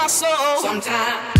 my soul. Sometimes.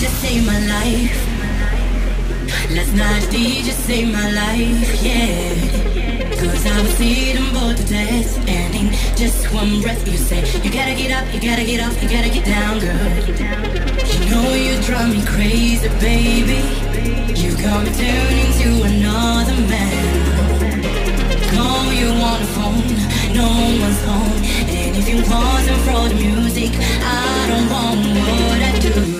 Just save my life. Last night DJ saved my life, yeah. Cause I was eating bored to death. And in just one breath you said You gotta get up, you gotta get up, you gotta get down, girl. You know you drive me crazy, baby. You got me turning to another man. Call you on the phone, no one's home. And if the music, I don't want what I do.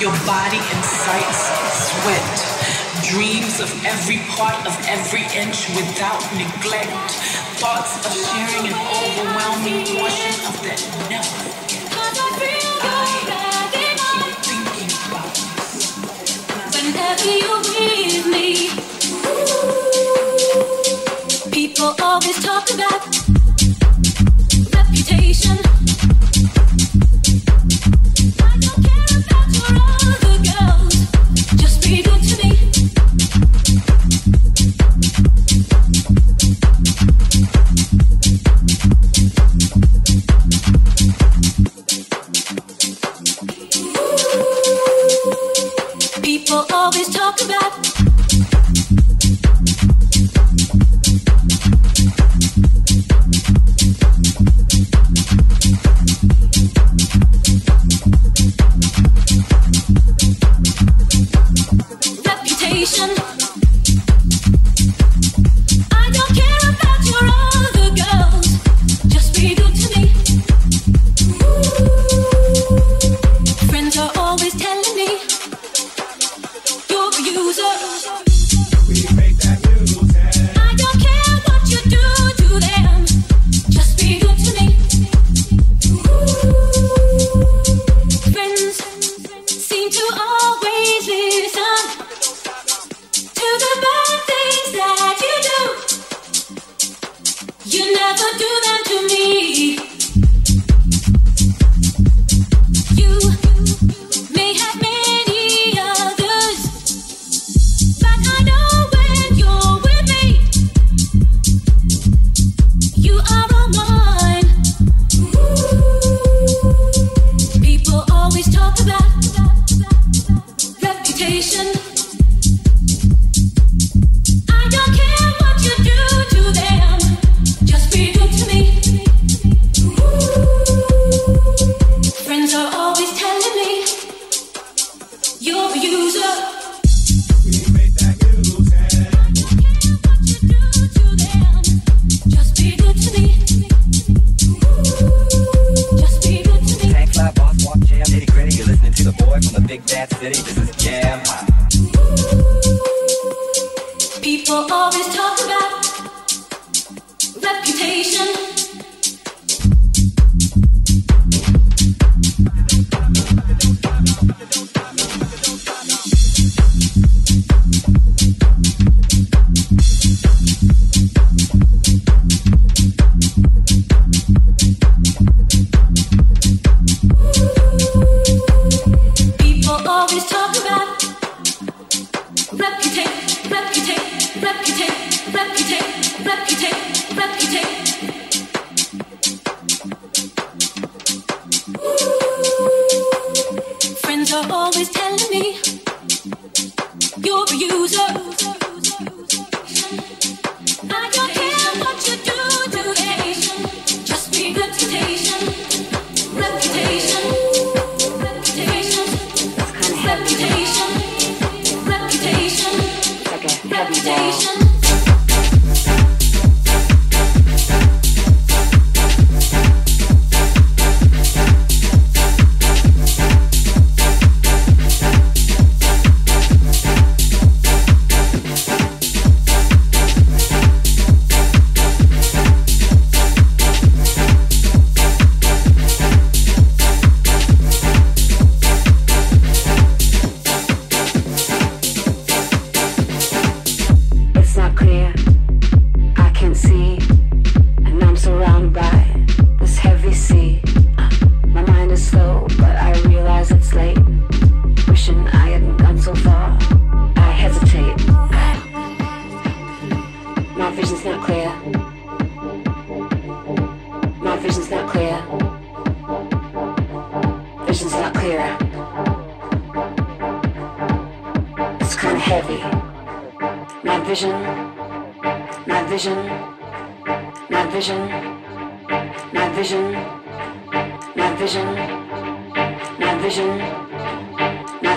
your body incites sweat. Dreams of every part of every inch without neglect. Thoughts of sharing an overwhelming portion of that never forget. When that People always talk about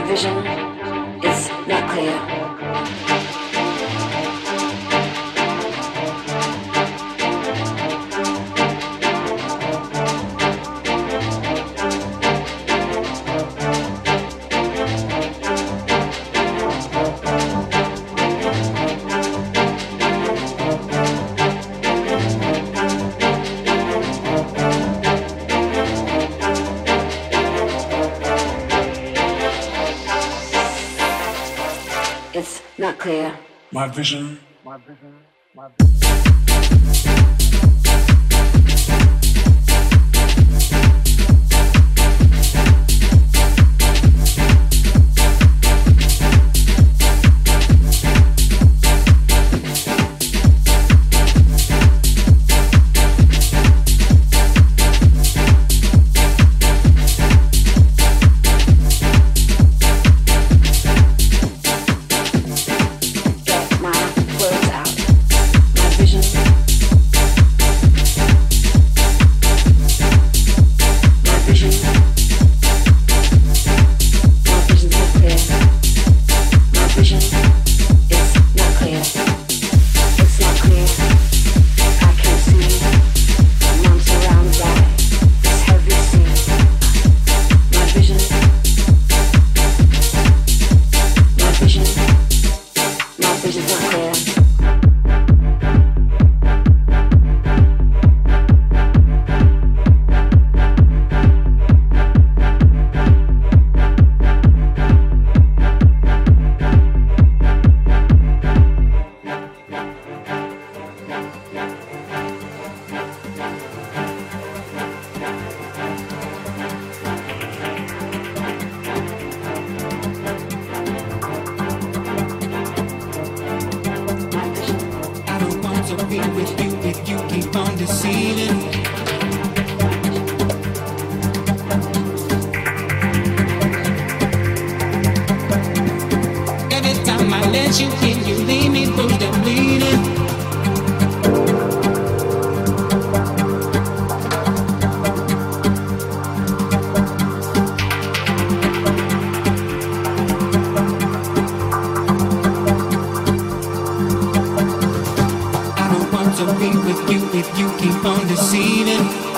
vision is not clear. my vision. My vision. My vision. misery with you if you keep on deceiving.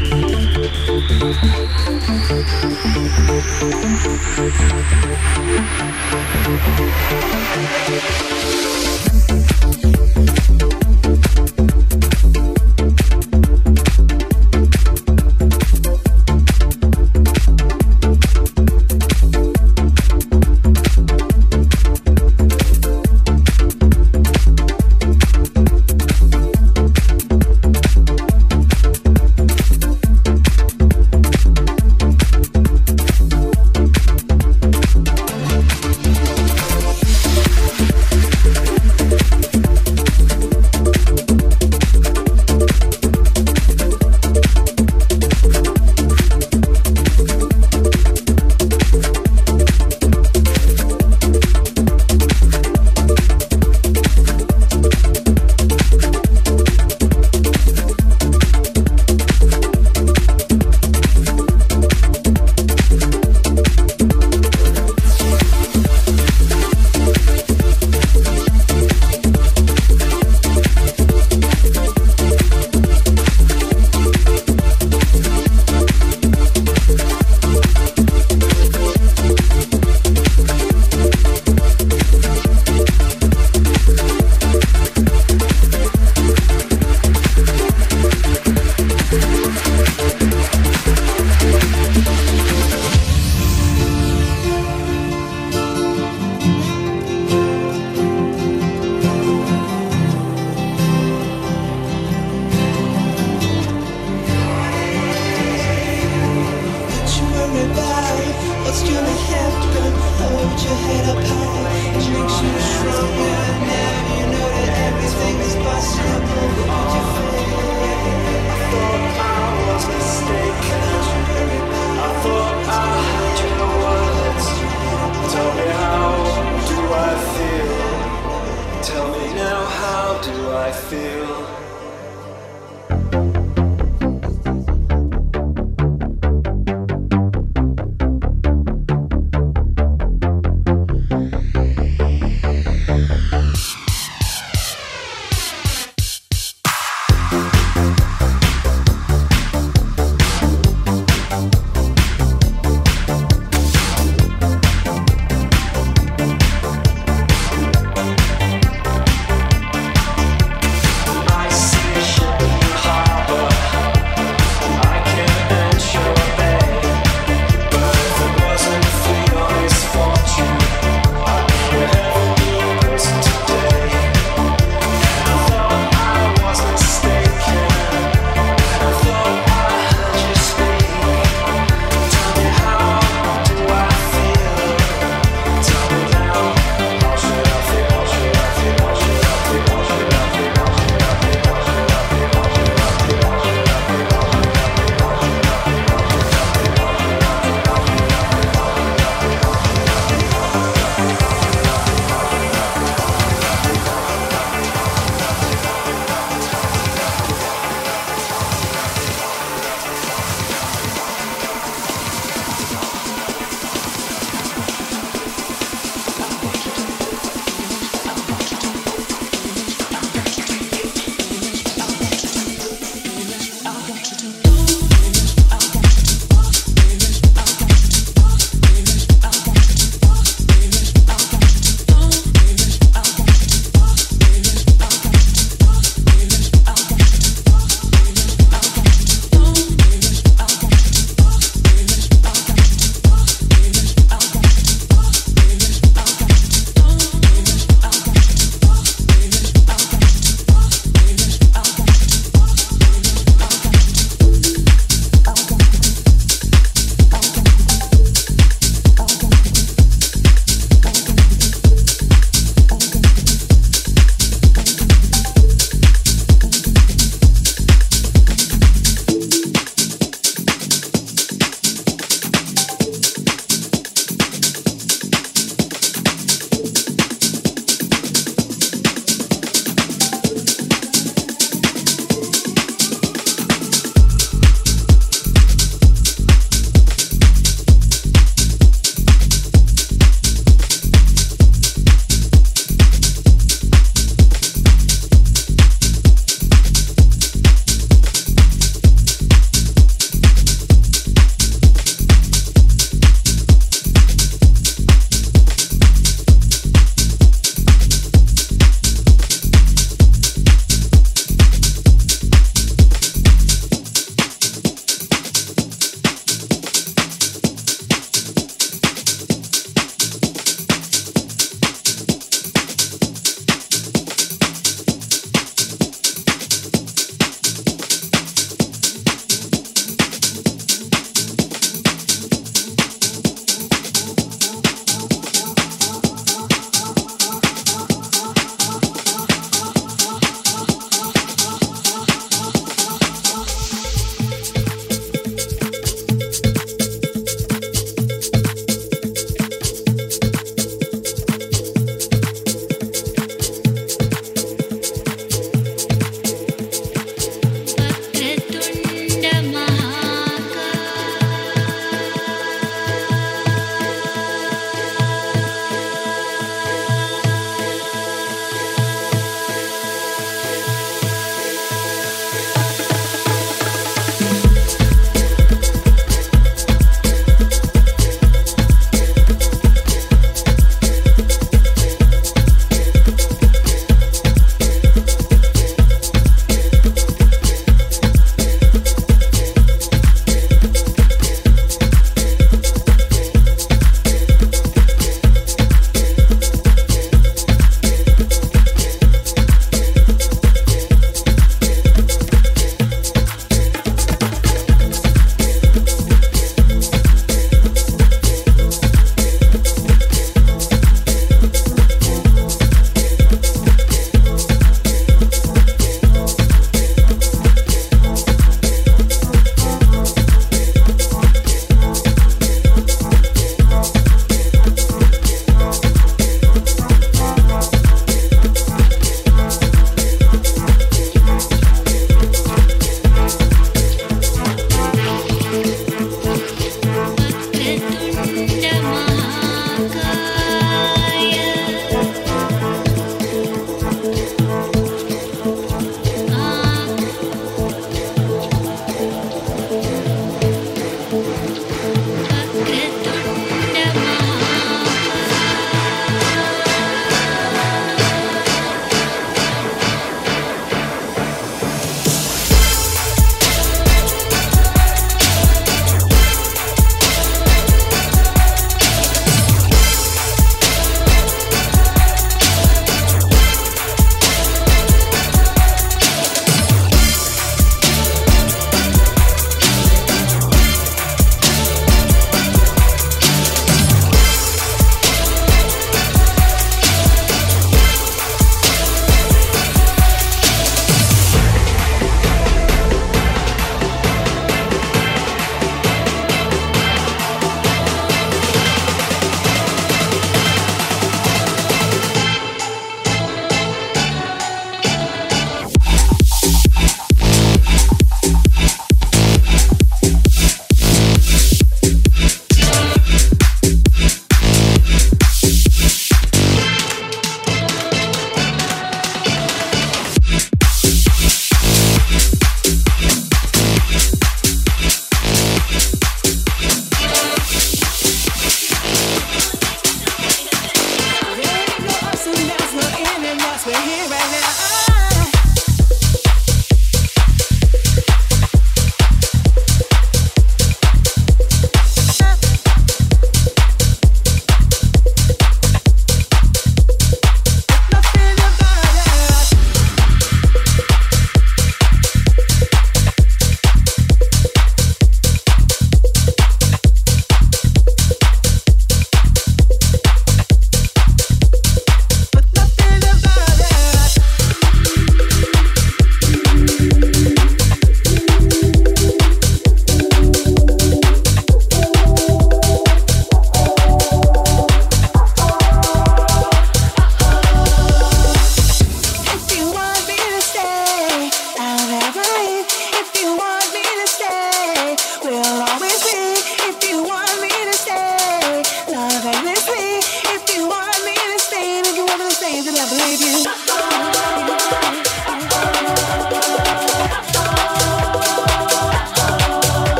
Thank you.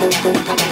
ありがとうございました